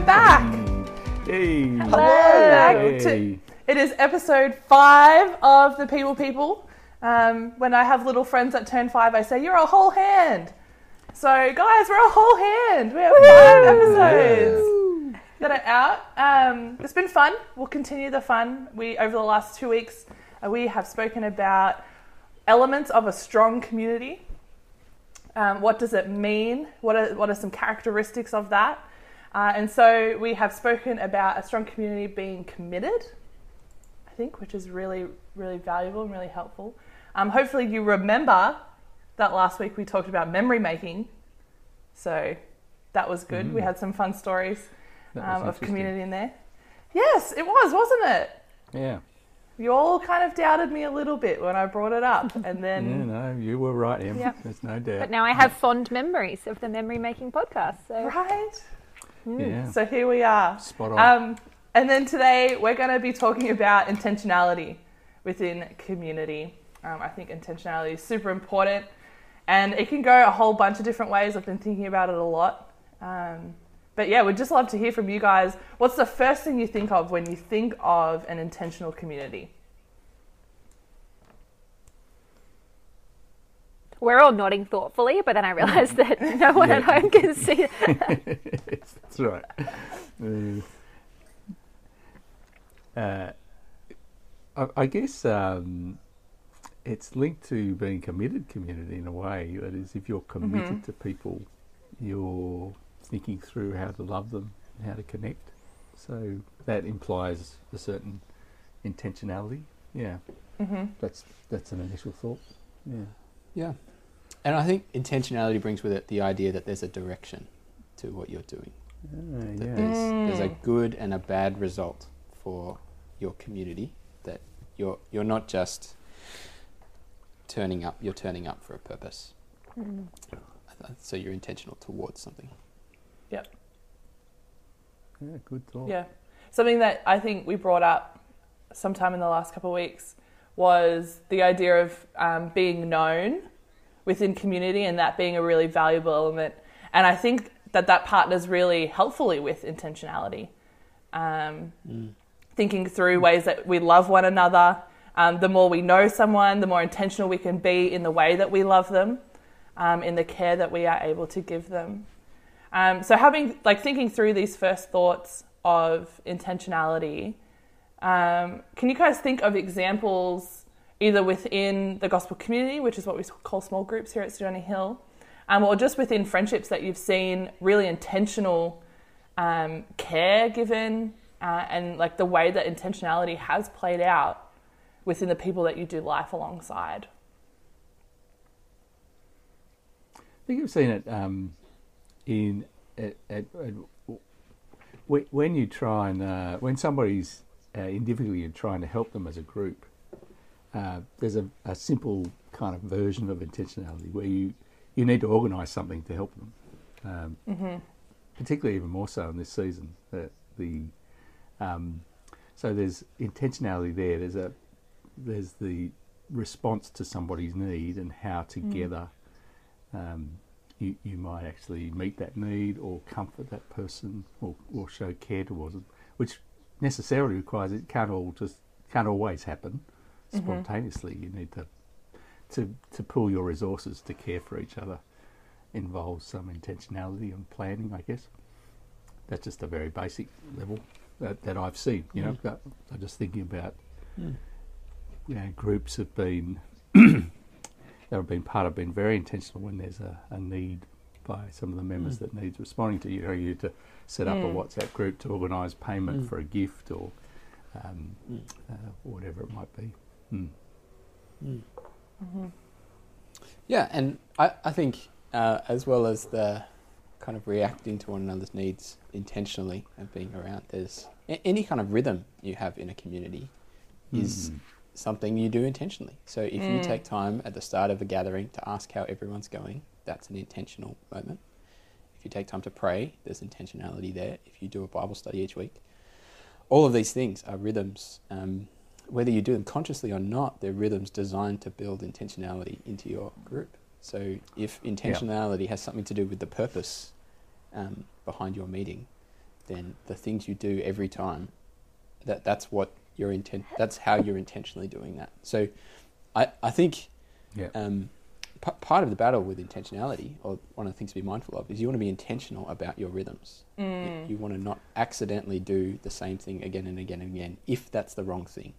we're back. Hey. Back to- it is episode five of the People People. Um, when I have little friends that turn five, I say, You're a whole hand. So, guys, we're a whole hand. We have five episodes that are out. Um, it's been fun. We'll continue the fun. We Over the last two weeks, uh, we have spoken about elements of a strong community. Um, what does it mean? What are, what are some characteristics of that? Uh, and so we have spoken about a strong community being committed, I think, which is really, really valuable and really helpful. Um, hopefully, you remember that last week we talked about memory making. So that was good. We had some fun stories um, of community in there. Yes, it was, wasn't it? Yeah. You all kind of doubted me a little bit when I brought it up. And Yeah, then, no, you were right, Em. Yep. There's no doubt. But now I have fond memories of the memory making podcast. So right? Yeah. So here we are. Spot on. Um, and then today we're going to be talking about intentionality within community. Um, I think intentionality is super important, and it can go a whole bunch of different ways. I've been thinking about it a lot. Um, but yeah, we'd just love to hear from you guys. What's the first thing you think of when you think of an intentional community? We're all nodding thoughtfully, but then I realised that no one at home can see. That's right. Uh, uh, I, I guess um, it's linked to being committed community in a way. That is, if you're committed to people, you're thinking through how to love them, and how to connect. So that implies a certain intentionality. Yeah, Mm-hmm. that's that's an initial thought. Yeah. Yeah. And I think intentionality brings with it the idea that there's a direction to what you're doing. Ah, That yeah. there's, there's a good and a bad result for your community. That you're you're not just turning up. You're turning up for a purpose. So you're intentional towards something. Yep. Yeah, good thought. Yeah. Something that I think we brought up sometime in the last couple of weeks was the idea of um, being known within community and that being a really valuable element. And I think that that partners really helpfully with intentionality. Um, Thinking through ways that we love one another. Um, the more we know someone, the more intentional we can be in the way that we love them, um, in the care that we are able to give them. Um, so having like thinking through these first thoughts of intentionality, um, can you guys think of examples either within the gospel community, which is what we call small groups here at City on a Hill, um, or just within friendships that you've seen really intentional um, care given uh, and like the way that intentionality has played out within the people that you do life alongside? I think I've seen it um, in at, at, at, when- when you try and uh, when somebody's uh, in difficulty and trying to help them as a group. Uh, there's a, a simple kind of version of intentionality where you you need to organise something to help them. Um, Particularly, even more so in this season. The, the um, so there's intentionality there. There's a there's the response to somebody's need and how together um, you, you might actually meet that need or comfort that person or, or show care towards them, which necessarily requires it can't all just can't always happen Mm-hmm. spontaneously. You need to to to pool your resources to care for each other involves some intentionality and planning, I guess. That's just a very basic level that, that I've seen. You know, mm. But I'm just thinking about mm. you know groups have been that have been part of been very intentional when there's a, a need by some of the members mm. that needs responding to you know you to set up a WhatsApp group to organise payment for a gift or um, uh, whatever it might be. Mm. Yeah, and I, I think uh, as well as the kind of reacting to one another's needs intentionally and being around. There's a- any kind of rhythm you have in a community is Mm. something you do intentionally. So if you take time at the start of a gathering to ask how everyone's going, that's an intentional moment. If you take time to pray, there's intentionality there. If you do a Bible study each week, all of these things are rhythms. Um, whether you do them consciously or not, they're rhythms designed to build intentionality into your group. So if intentionality has something to do with the purpose um, behind your meeting, then the things you do every time, that that's what your intent. That's how you're intentionally doing that. So, I I think Yeah. um, p- part of the battle with intentionality, or one of the things to be mindful of, is you want to be intentional about your rhythms. You, you want to not accidentally do the same thing again and again and again if that's the wrong thing.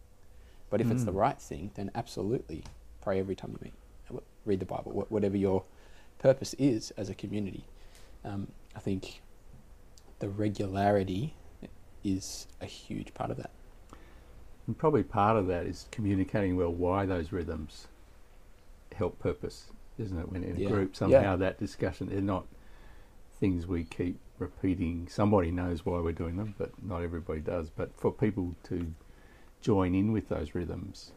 But if it's the Mm. right thing, then absolutely pray every time you meet, read the Bible, whatever your purpose is as a community. Um, I think the regularity is a huge part of that. And probably part of that is communicating well why those rhythms help purpose, isn't it? When in a Yeah. group, Yeah. somehow that discussion, they're not things we keep repeating. Somebody knows why we're doing them, but not everybody does. But for people to join in with those rhythms,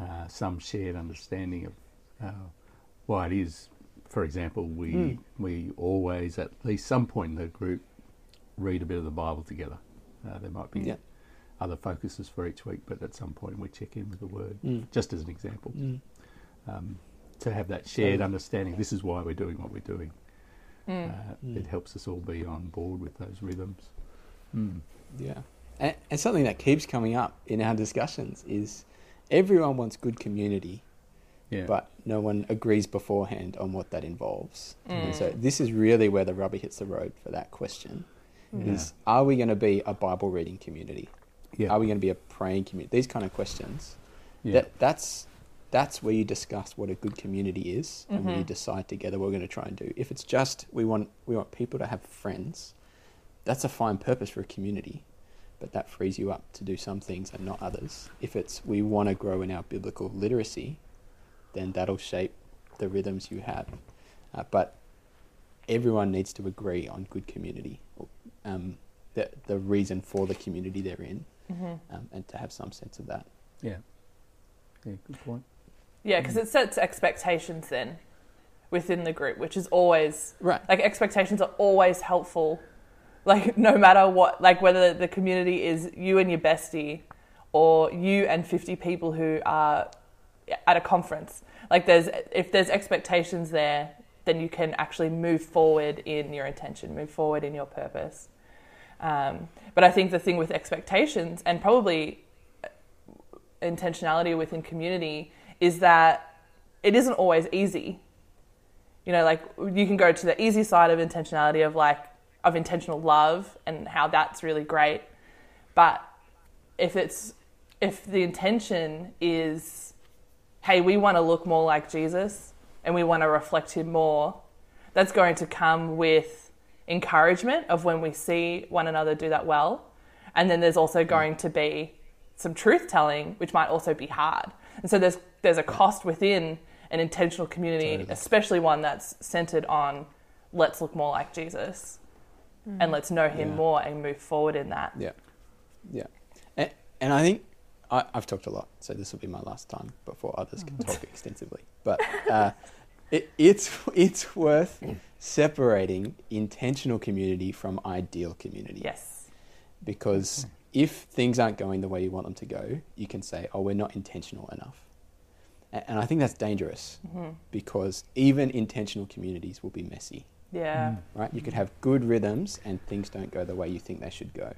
uh, some shared understanding of uh, why it is. For example, we Mm. we always at least some point in the group read a bit of the Bible together. Uh, there might be Yeah. other focuses for each week, but at some point we check in with the Word, Mm. just as an example, Mm. um, to have that shared Totally. understanding. This is why we're doing what we're doing. Mm. Uh, Mm. It helps us all be on board with those rhythms. Mm. Yeah. And, and something that keeps coming up in our discussions is everyone wants good community, Yeah, but no one agrees beforehand on what that involves. And Mm. so this is really where the rubber hits the road for that question Yeah. is are we going to be a Bible reading community? yeah, Are we going to be a praying community? These kind of questions. yeah. That that's that's where you discuss what a good community is and where you Mhm. decide together what we're going to try and do. If it's just we want we want people to have friends, that's a fine purpose for a community, but that frees you up to do some things and not others. If it's we want to grow in our biblical literacy, then that'll shape the rhythms you have. Uh, but everyone needs to agree on good community, um, the the reason for the community they're in, Mhm. um, and to have some sense of that. yeah, yeah. Good point. Yeah, because it sets expectations then within the group, which is always Right. like expectations are always helpful. Like no matter what, like whether the community is you and your bestie, or you and fifty people who are at a conference. Like there's if there's expectations there, then you can actually move forward in your intention, move forward in your purpose. Um, but I think the thing with expectations and probably intentionality within community is that it isn't always easy. You know, like you can go to the easy side of intentionality of like of intentional love and how that's really great. But if it's if the intention is hey, we want to look more like Jesus and we want to reflect him more, that's going to come with encouragement of when we see one another do that well. And then there's also mm. going to be some truth telling, which might also be hard. And so there's there's a cost within an intentional community, Totally. especially one that's centered on let's look more like Jesus and let's know him Yeah. more and move forward in that. Yeah, yeah, and, and I think I, I've talked a lot, so this will be my last time before others can talk extensively. But uh, it, it's it's worth separating intentional community from ideal community. Yes. because if things aren't going the way you want them to go, you can say, "Oh, we're not intentional enough," and I think that's dangerous Mhm. because even intentional communities will be messy Yeah. Mm, right? You could have good rhythms and things don't go the way you think they should go.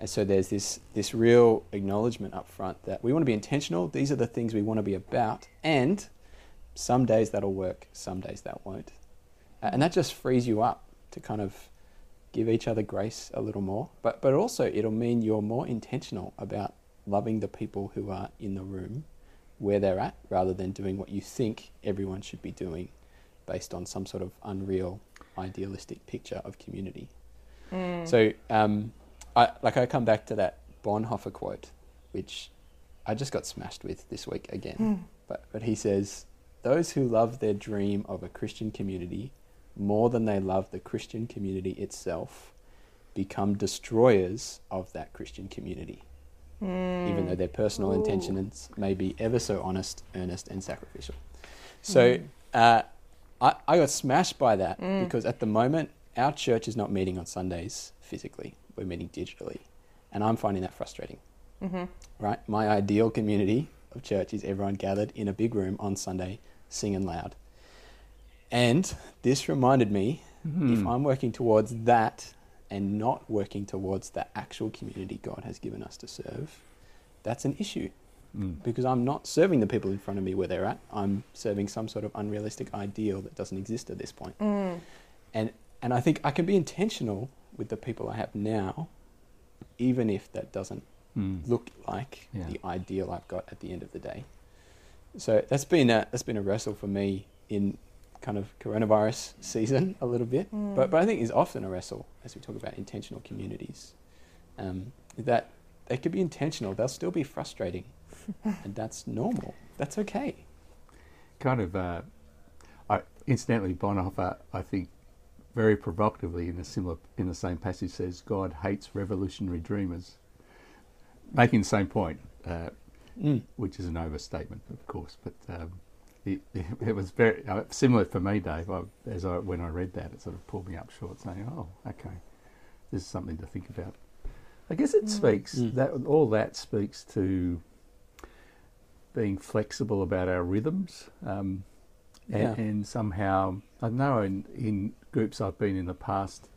And so there's this, this real acknowledgement up front that we want to be intentional. These are the things we want to be about. And some days that'll work, some days that won't. And that just frees you up to kind of give each other grace a little more. But, but also, it'll mean you're more intentional about loving the people who are in the room where they're at rather than doing what you think everyone should be doing based on some sort of unreal idealistic picture of community. Mm. So, um, I like I come back to that Bonhoeffer quote, which I just got smashed with this week again. Mm. But but he says, those who love their dream of a Christian community more than they love the Christian community itself become destroyers of that Christian community. Even though their personal Ooh. intentions may be ever so honest, earnest, and sacrificial. So uh, I, I got smashed by that mm. because at the moment, our church is not meeting on Sundays physically, we're meeting digitally. And I'm finding that frustrating. Mm-hmm. Right? My ideal community of church is everyone gathered in a big room on Sunday singing loud. And this reminded me hmm. if I'm working towards that and not working towards the actual community God has given us to serve, that's an issue Mm. because I'm not serving the people in front of me where they're at. I'm serving some sort of unrealistic ideal that doesn't exist at this point. Mm. And and I think I can be intentional with the people I have now, even if that doesn't Mm. look like Yeah. the ideal I've got at the end of the day. So that's been a that's been a wrestle for me in kind of coronavirus season a little bit, but but I think is often a wrestle as we talk about intentional communities. Um, that they could be intentional, they'll still be frustrating, and that's normal. That's okay. kind of, uh, I, incidentally, Bonhoeffer, I think, very provocatively in a similar in the same passage says God hates revolutionary dreamers, making the same point, uh, Mm. which is an overstatement, of course, but. Um, it, it was very uh, similar for me, Dave. I, as I when I read that, it sort of pulled me up short, saying, "Oh, okay, this is something to think about." I guess it speaks Mm. that all that speaks to being flexible about our rhythms, um, and, Yeah. and somehow I know in, in groups I've been in the past,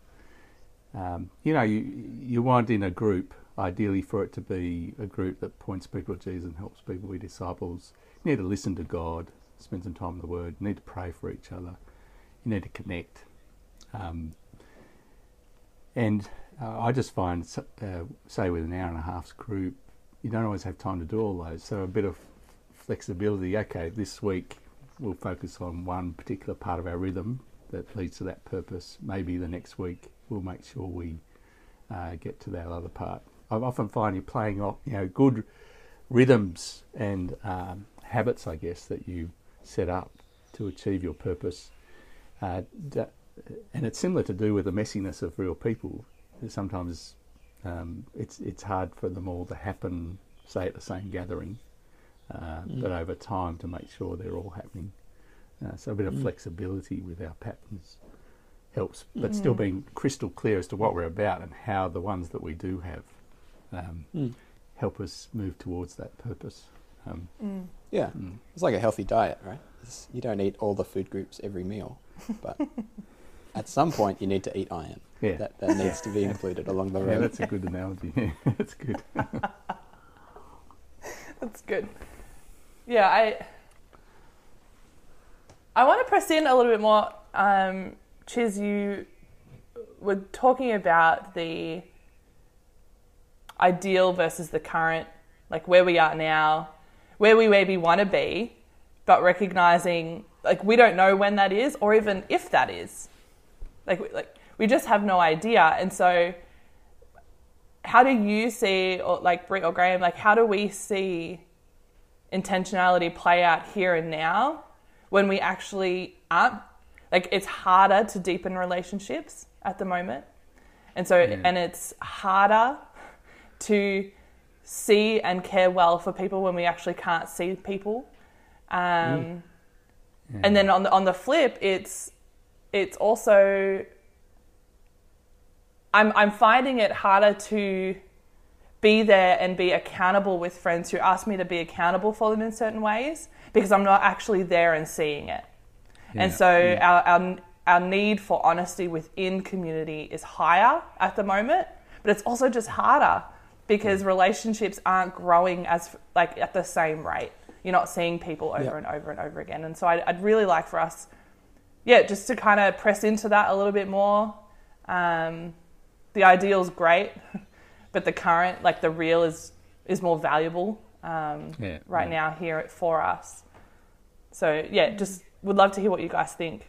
um, you know, you you want in a group ideally for it to be a group that points people to Jesus and helps people be disciples. You need to listen to God, spend some time in the Word. You need to pray for each other. You need to connect. Um, and uh, I just find, uh, say, with an hour and a half's group, you don't always have time to do all those. So a bit of flexibility. Okay, this week we'll focus on one particular part of our rhythm that leads to that purpose. Maybe the next week we'll make sure we uh, get to that other part. I often find you playing off, you know, good rhythms and um, habits, I guess, that you set up to achieve your purpose. Uh, and it's similar to do with the messiness of real people. Sometimes um, it's it's hard for them all to happen, say, at the same gathering, uh, but over time to make sure they're all happening. Uh, so a bit of flexibility with our patterns helps, but still being crystal clear as to what we're about and how the ones that we do have um, Mm. help us move towards that purpose. Um, Yeah, mm. it's like a healthy diet, right? It's, you don't eat all the food groups every meal, but at some point you need to eat iron. Yeah. That, that needs to be included along the yeah, that's a good analogy. Yeah, that's good. That's good. Yeah, I I want to press in a little bit more. Um, Chiz, you were talking about the ideal versus the current, like where we are now, where we maybe want to be, but recognizing like we don't know when that is or even if that is. Like like we just have no idea, and so how do you see, or like Britt or Graeme, like how do we see intentionality play out here and now when we actually aren't? Like it's harder to deepen relationships at the moment, and so Yeah. and it's harder to see and care well for people when we actually can't see people. Um, Yeah. and then on the on the flip, it's it's also I'm I'm finding it harder to be there and be accountable with friends who ask me to be accountable for them in certain ways because I'm not actually there and seeing it. And Yeah. so our, our our need for honesty within community is higher at the moment, but it's also just harder because relationships aren't growing as like at the same rate. You're not seeing people over Yeah. and over and over again. And so I'd, I'd really like for us, yeah, just to kind of press into that a little bit more. Um, the ideal's great, but the current, like the real, is is more valuable um, Yeah, right yeah. now here for us. So yeah, just would love to hear what you guys think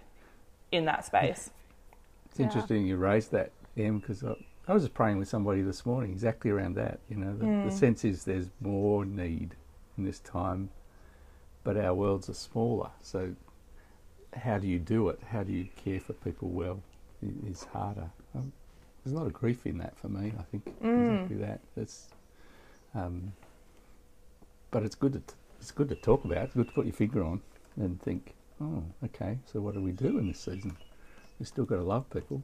in that space. It's interesting you raised that, Em, because I, I was just praying with somebody this morning exactly around that. You know, the, the sense is there's more need in this time, but our worlds are smaller. So, how do you do it? How do you care for people well? i- Is harder. Um, there's a lot of grief in that for me. I think exactly that. That's, um, but it's good to t- it's good to talk about. It's good to put your finger on and think. Oh, okay. So what do we do in this season? We still got to love people.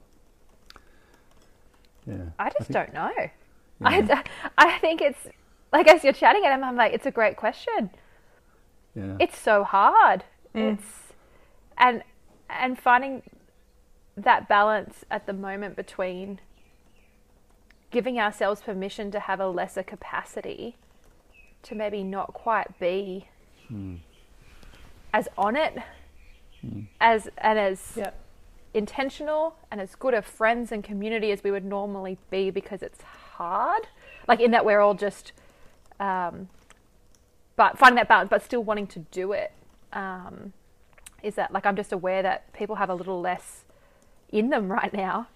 Yeah. I just think- don't know. yeah. I, I think it's like as you're chatting at him, I'm like, it's a great question. yeah. It's so hard. It's and and finding that balance at the moment between giving ourselves permission to have a lesser capacity to maybe not quite be as on it as and as Yeah. intentional and as good of friends and community as we would normally be because it's hard. Like in that we're all just, um, but finding that balance, but still wanting to do it. Um, is that like I'm just aware that people have a little less in them right now,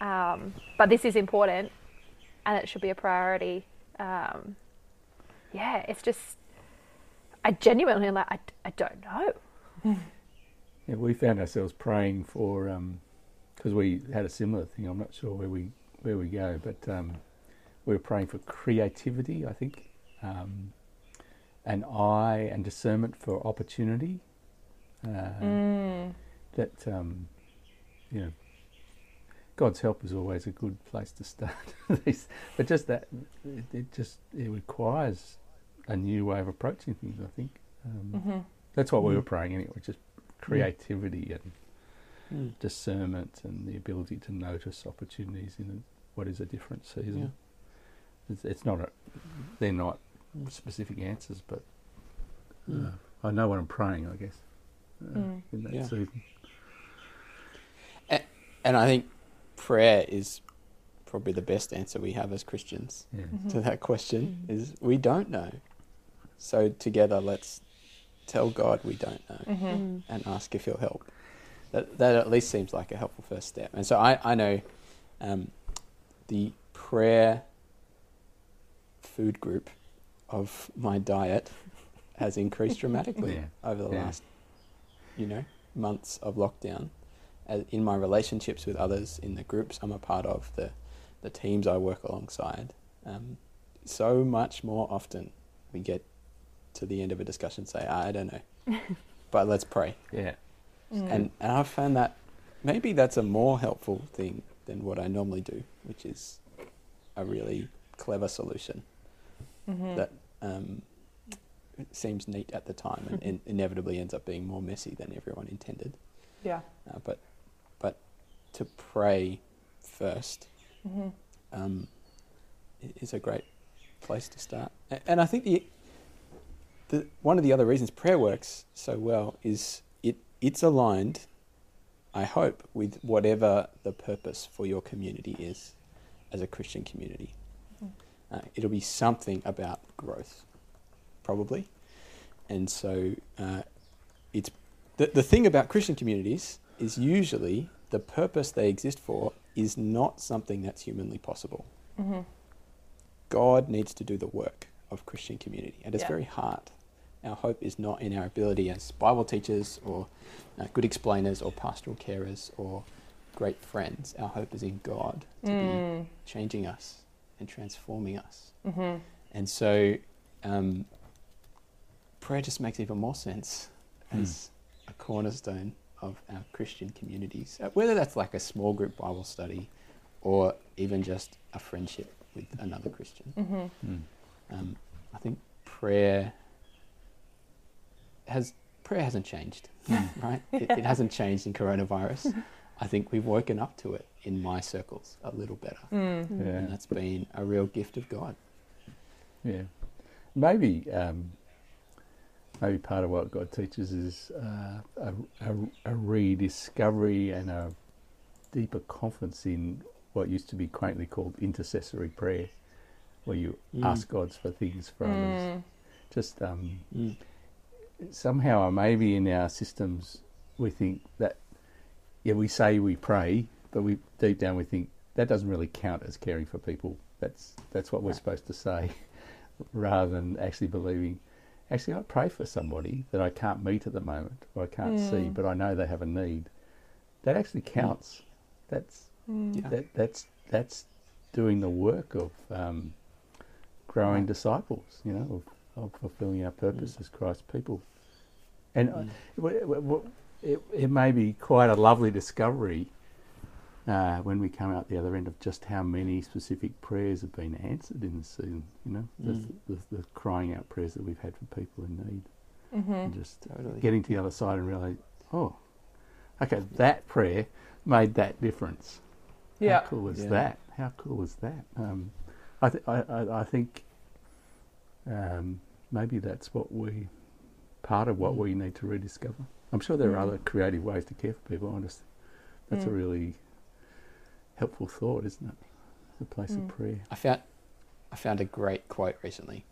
um, but this is important and it should be a priority. Um, yeah, it's just I genuinely like I, I don't know. Yeah, we found ourselves praying for because we had a similar thing. I'm not sure where we where we go, but um, we were praying for creativity. I think, um, and eye and discernment for opportunity. Uh, That um, you know, God's help is always a good place to start. But just that, it, it just it requires a new way of approaching things. I think um, that's what we were praying anyway. Just creativity and Mm. discernment and the ability to notice opportunities in a, what is a different season. It's, it's not a, they're not specific answers, but Mm. uh, I know what I'm praying. I guess uh, Mm. in that Yeah. season. And I think prayer is probably the best answer we have as Christians Yeah. Mm-hmm. to that question mm-hmm. is we don't know. So together let's tell God we don't know mm-hmm. and ask if he'll help. That that at least seems like a helpful first step. And so I, I know um, the prayer food group of my diet has increased dramatically Yeah. over the Yeah. last you know months of lockdown as in my relationships with others in the groups I'm a part of the the teams I work alongside um, so much more often we get to the end of a discussion and say I don't know. But let's pray. Yeah. and and I've found that maybe that's a more helpful thing than what I normally do which is a really clever solution that um, seems neat at the time and, and inevitably ends up being more messy than everyone intended. Yeah. uh, but but to pray first Mm-hmm. um, is a great place to start. And I think the, the one of the other reasons prayer works so well is it it's aligned, I hope, with whatever the purpose for your community is as a Christian community. Uh, it'll be something about growth, probably, and so uh, it's the the thing about Christian communities is usually the purpose they exist for is not something that's humanly possible. God needs to do the work of Christian community at its Yeah. very heart. Our hope is not in our ability as Bible teachers or uh, good explainers or pastoral carers or great friends. Our hope is in God to be changing us and transforming us. And so um, prayer just makes even more sense as a cornerstone of our Christian communities, uh, whether that's like a small group Bible study or even just a friendship with another Christian. Mm. Um, I think prayer has prayer hasn't changed, right? It, it hasn't changed in coronavirus. I think we've woken up to it in my circles a little better, and Yeah. that's been a real gift of God. Yeah. Maybe um, maybe part of what God teaches is uh, a, a, a rediscovery and a deeper confidence in what used to be quaintly called intercessory prayer, where you Mm. ask God for things for others. Just um, Mm. somehow, maybe in our systems, we think that yeah, we say we pray, but we deep down we think that doesn't really count as caring for people. That's that's what we're Right. supposed to say, rather than actually believing actually I pray for somebody that I can't meet at the moment or I can't see, but I know they have a need. That actually counts. That's Yeah. that that's that's doing the work of um, growing disciples. You know, of, of fulfilling our purpose as Christ's people. And uh, w- w- w- it, it may be quite a lovely discovery uh, when we come out the other end of just how many specific prayers have been answered in the season. You know, Mm. the, the, the crying out prayers that we've had for people in need, Mm-hmm. and just Totally. getting to the other side and realize, oh, okay, that prayer made that difference. Yeah. How cool is Yeah. that? How cool is that? Um, I, th- I, I, I think um, maybe that's what we, part of what Mm. we need to rediscover. I'm sure there are Mm. other creative ways to care for people. I just, that's a Mm. really helpful thought, isn't it? The place Mm. of prayer. I found I found a great quote recently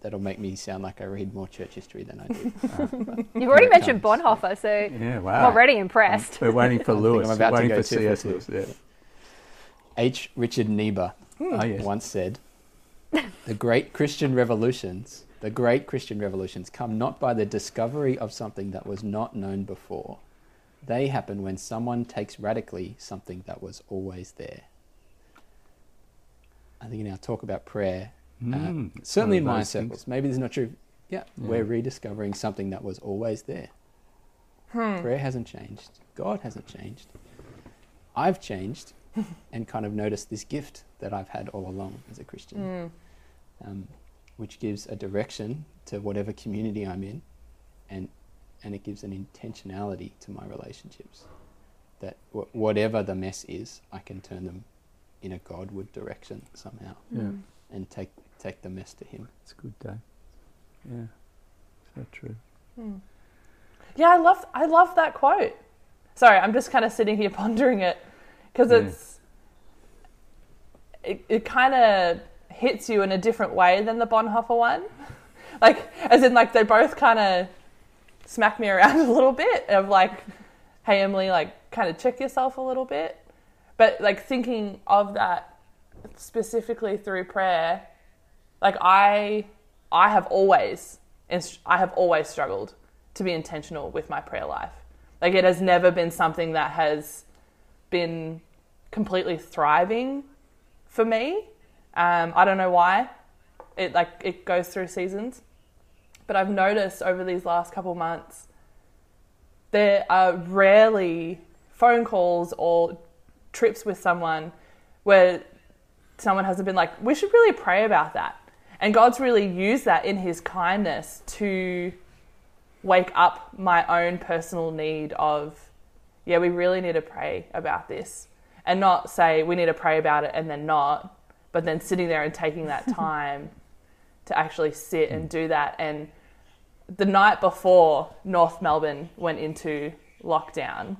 that'll make me sound like I read more church history than I do. You've already mentioned comes. Bonhoeffer, so Yeah, I'm wow. already impressed. We're waiting for Lewis. I'm about to waiting go for two C.S. two. Lewis. Yeah. H. Richard Niebuhr Oh, yes. once said, "The great Christian revolutions, the great Christian revolutions, come not by the discovery of something that was not known before. They happen when someone takes radically something that was always there." I think in our talk about prayer, uh, Mm, it's certainly in my those things. circles, maybe this is not true. Yeah, Yeah. we're rediscovering something that was always there. Prayer hasn't changed. God hasn't changed. I've changed and kind of noticed this gift that I've had all along as a Christian, um, which gives a direction to whatever community I'm in, and and it gives an intentionality to my relationships. That w- whatever the mess is, I can turn them in a Godward direction somehow, Yeah, mm. and take take the mess to Him. it's a good day. Yeah, so true. Hmm. Yeah, I love I love that quote. Sorry, I'm just kind of sitting here pondering it because Yeah. it's it, it kind of hits you in a different way than the Bonhoeffer one. Like as in like they both kind of smack me around a little bit of like hey Emily like kind of check yourself a little bit. But like thinking of that specifically through prayer like I I have always I have always struggled to be intentional with my prayer life. Like it has never been something that has been completely thriving for me. Um, I don't know why. It like it goes through seasons, but I've noticed over these last couple months there are rarely phone calls or trips with someone where someone hasn't been like, we should really pray about that. And God's really used that in His kindness to wake up my own personal need of, yeah, we really need to pray about this. And not say we need to pray about it and then not, but then sitting there and taking that time to actually sit and do that. And the night before North Melbourne went into lockdown,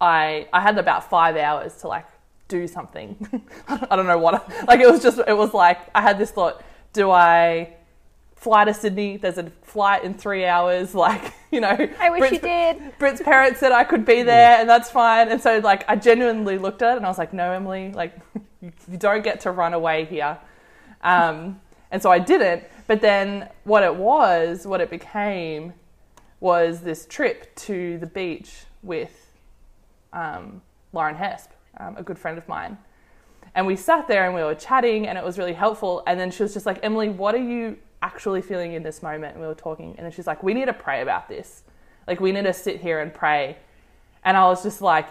I I had about five hours to like do something. I don't know what. Like it was just it was like I had this thought: Do I fly to Sydney? There's a flight in three hours. Like you know, I wish you did. Britt's parents said I could be there, and that's fine. And so like I genuinely looked at it, and I was like, No, Emily, like you, you don't get to run away here. Um, and so I didn't. But then what it was, what it became, was this trip to the beach with um, Lauren Hesp, um, a good friend of mine. And we sat there and we were chatting, and it was really helpful. And then she was just like, Emily, what are you actually feeling in this moment? And we were talking, and then she's like, we need to pray about this. Like, we need to sit here and pray. And I was just like,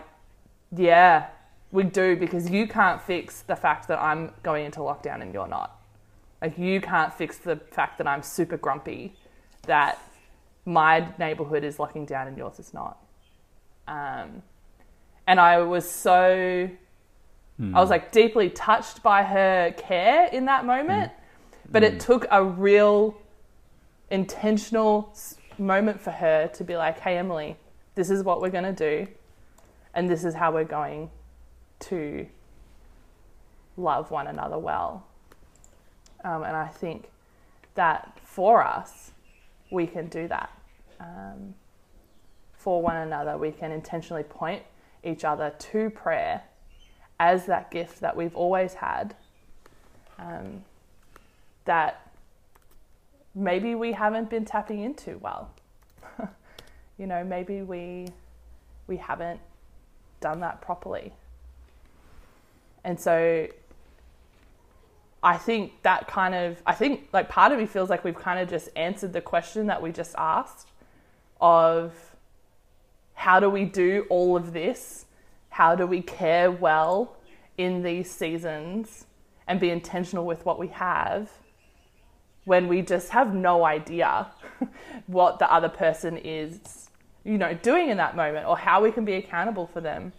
yeah, we do, because you can't fix the fact that I'm going into lockdown and you're not. Like, you can't fix the fact that I'm super grumpy, that my neighborhood is locking down and yours is not. Um, and I was so, I was hmm. like deeply touched by her care in that moment. Hmm. But it hmm. took a real intentional moment for her to be like, hey, Emily, this is what we're going to do. And this is how we're going to love one another well. Um, and I think that for us, we can do that. Um, for one another, we can intentionally point each other to prayer as that gift that we've always had. Um, that maybe we haven't been tapping into well. you know, maybe we we haven't done that properly. And so I think that kind of I think like part of me feels like we've kind of just answered the question that we just asked of how do we do all of this? How do we care well in these seasons and be intentional with what we have when we just have no idea what the other person is, you know, doing in that moment or how we can be accountable for them.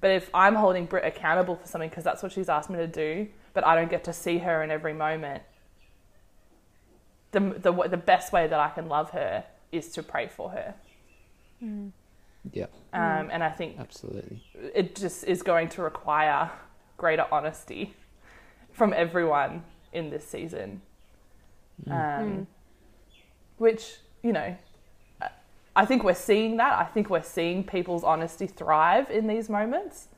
But if I'm holding Britt accountable for something because that's what she's asked me to do, but I don't get to see her in every moment, the, the, the best way that I can love her is to pray for her. Mm. Yeah, Um, and I think absolutely. it just is going to require greater honesty from everyone in this season. Um, Mm. Which, you know, I- I think we're seeing that. I think we're seeing people's honesty thrive in these moments.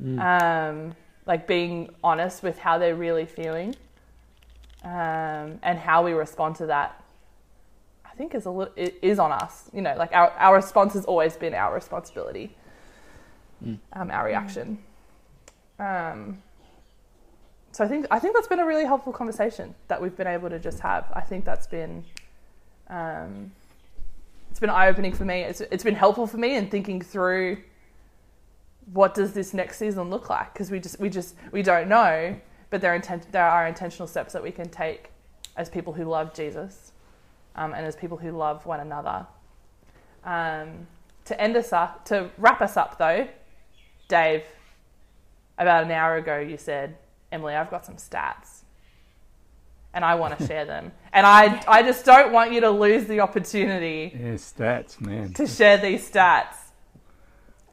Mm. Um, like being honest with how they're really feeling um, and how we respond to that. I think is a li- it is on us. You know, like our, our response has always been our responsibility, Mm. um, our reaction. Um, so I think I think that's been a really helpful conversation that we've been able to just have. I think that's been um, it's been eye opening for me. It's it's been helpful for me in thinking through what does this next season look like because we just we just we don't know, but there intent there are intentional steps that we can take as people who love Jesus um, and as people who love one another. Um, to end us up, to wrap us up though, Dave, about an hour ago you said, Emily, I've got some stats. And I want to share them. And I, I just don't want you to lose the opportunity Yeah, stats, man. to share these stats.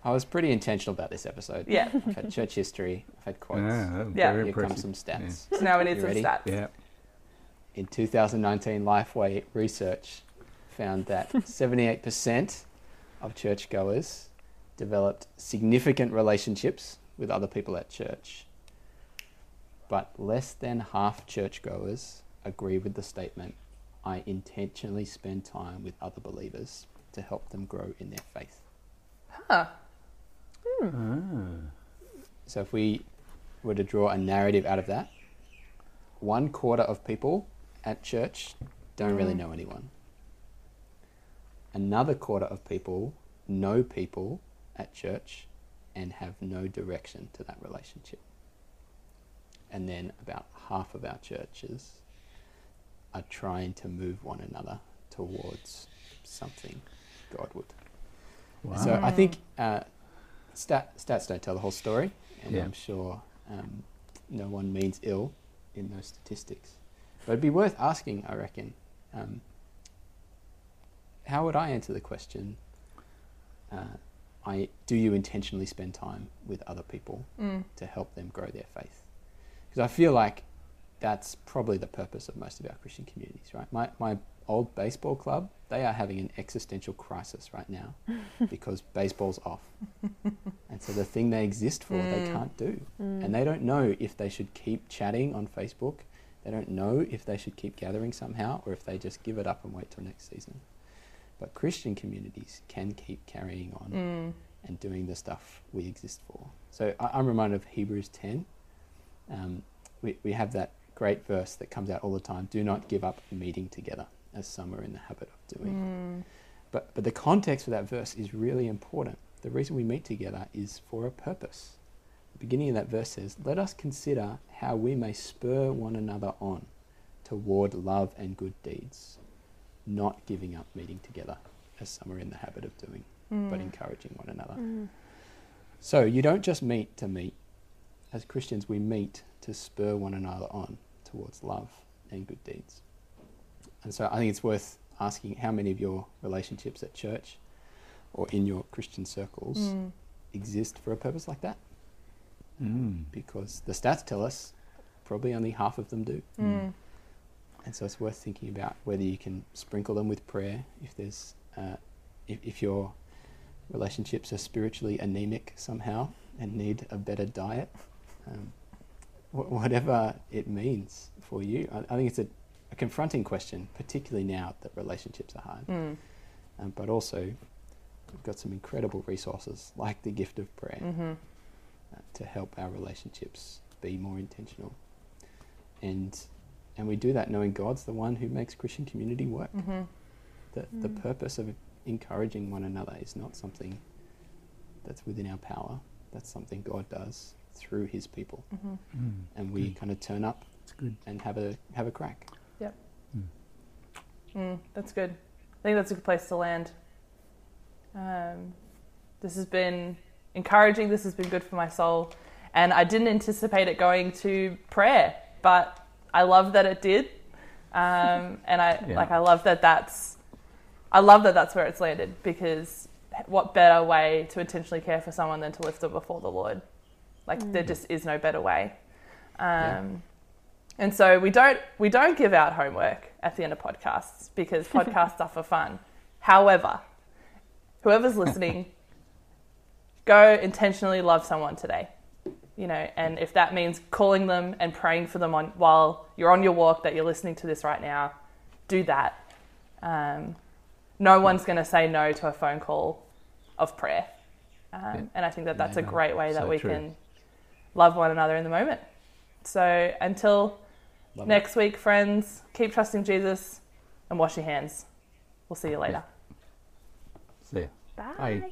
I was pretty intentional about this episode. Yeah. I've had church history, I've had quotes. Yeah, that was Yeah. very Here impressive. comes some stats. So now we need You some ready? stats. Yeah. In 2019, Lifeway research found that 78% of churchgoers developed significant relationships with other people at church. But less than half churchgoers agree with the statement I intentionally spend time with other believers to help them grow in their faith. Huh. So if we were to draw a narrative out of that, one quarter of people at church don't really Mm. know anyone. Another quarter of people know people at church and have no direction to that relationship. And then about half of our churches are trying to move one another towards something Godward. Wow. So I think uh, stat, stats don't tell the whole story, and Yeah. I'm sure um, no one means ill in those statistics. But it'd be worth asking, I reckon. Um, how would I answer the question? Uh, I do you intentionally spend time with other people Mm. to help them grow their faith? Because I feel like that's probably the purpose of most of our Christian communities, right? My my old baseball club, they are having an existential crisis right now because baseball's off. and so the thing they exist for, they Mm. can't do. Mm. And they don't know if they should keep chatting on Facebook. They don't know if they should keep gathering somehow or if they just give it up and wait till next season. But Christian communities can keep carrying on Mm. and doing the stuff we exist for. So I, I'm reminded of Hebrews 10. Um, we, we have that great verse that comes out all the time do not give up meeting together, as some are in the habit of doing. Mm. But, but the context for that verse is really important. The reason we meet together is for a purpose. The beginning of that verse says, Let us consider how we may spur one another on toward love and good deeds, not giving up meeting together, as some are in the habit of doing, but Mm. encouraging one another. Mm. So you don't just meet to meet. As Christians, we meet to spur one another on towards love and good deeds. And so I think it's worth asking how many of your relationships at church or in your Christian circles Mm. exist for a purpose like that? Mm. Because the stats tell us probably only half of them do. Mm. And so it's worth thinking about whether you can sprinkle them with prayer if there's uh, if, if your relationships are spiritually anemic somehow and need a better diet, um, wh- whatever it means for you. I, I think it's a a confronting question, particularly now that relationships are hard. Mm. Um, but also, we've got some incredible resources like the gift of prayer Mm-hmm. uh, to help our relationships be more intentional. And and we do that knowing God's the one who makes Christian community work. Mm-hmm. The the purpose of encouraging one another is not something that's within our power. That's something God does through His people, Mm-hmm. Mm, and we good. kind of turn up good. and have a have a crack. Mm, that's good. I think that's a good place to land. Um, this has been encouraging. This has been good for my soul, and I didn't anticipate it going to prayer, but I love that it did. Um, and I Yeah. like I love that that's I love that that's where it's landed because what better way to intentionally care for someone than to lift them before the Lord? Like there just is no better way. Um, Yeah. And so we don't we don't give out homework at the end of podcasts because podcasts are for fun. However, whoever's listening, go intentionally love someone today. You know, and if that means calling them and praying for them on while you're on your walk that you're listening to this right now, do that. Um, no one's going to say no to a phone call of prayer, um, Yeah. and I think that that's a great way that So we true. can love one another in the moment. So until Love it. next week, friends, keep trusting Jesus and wash your hands. We'll see you later. See ya. Bye. Bye.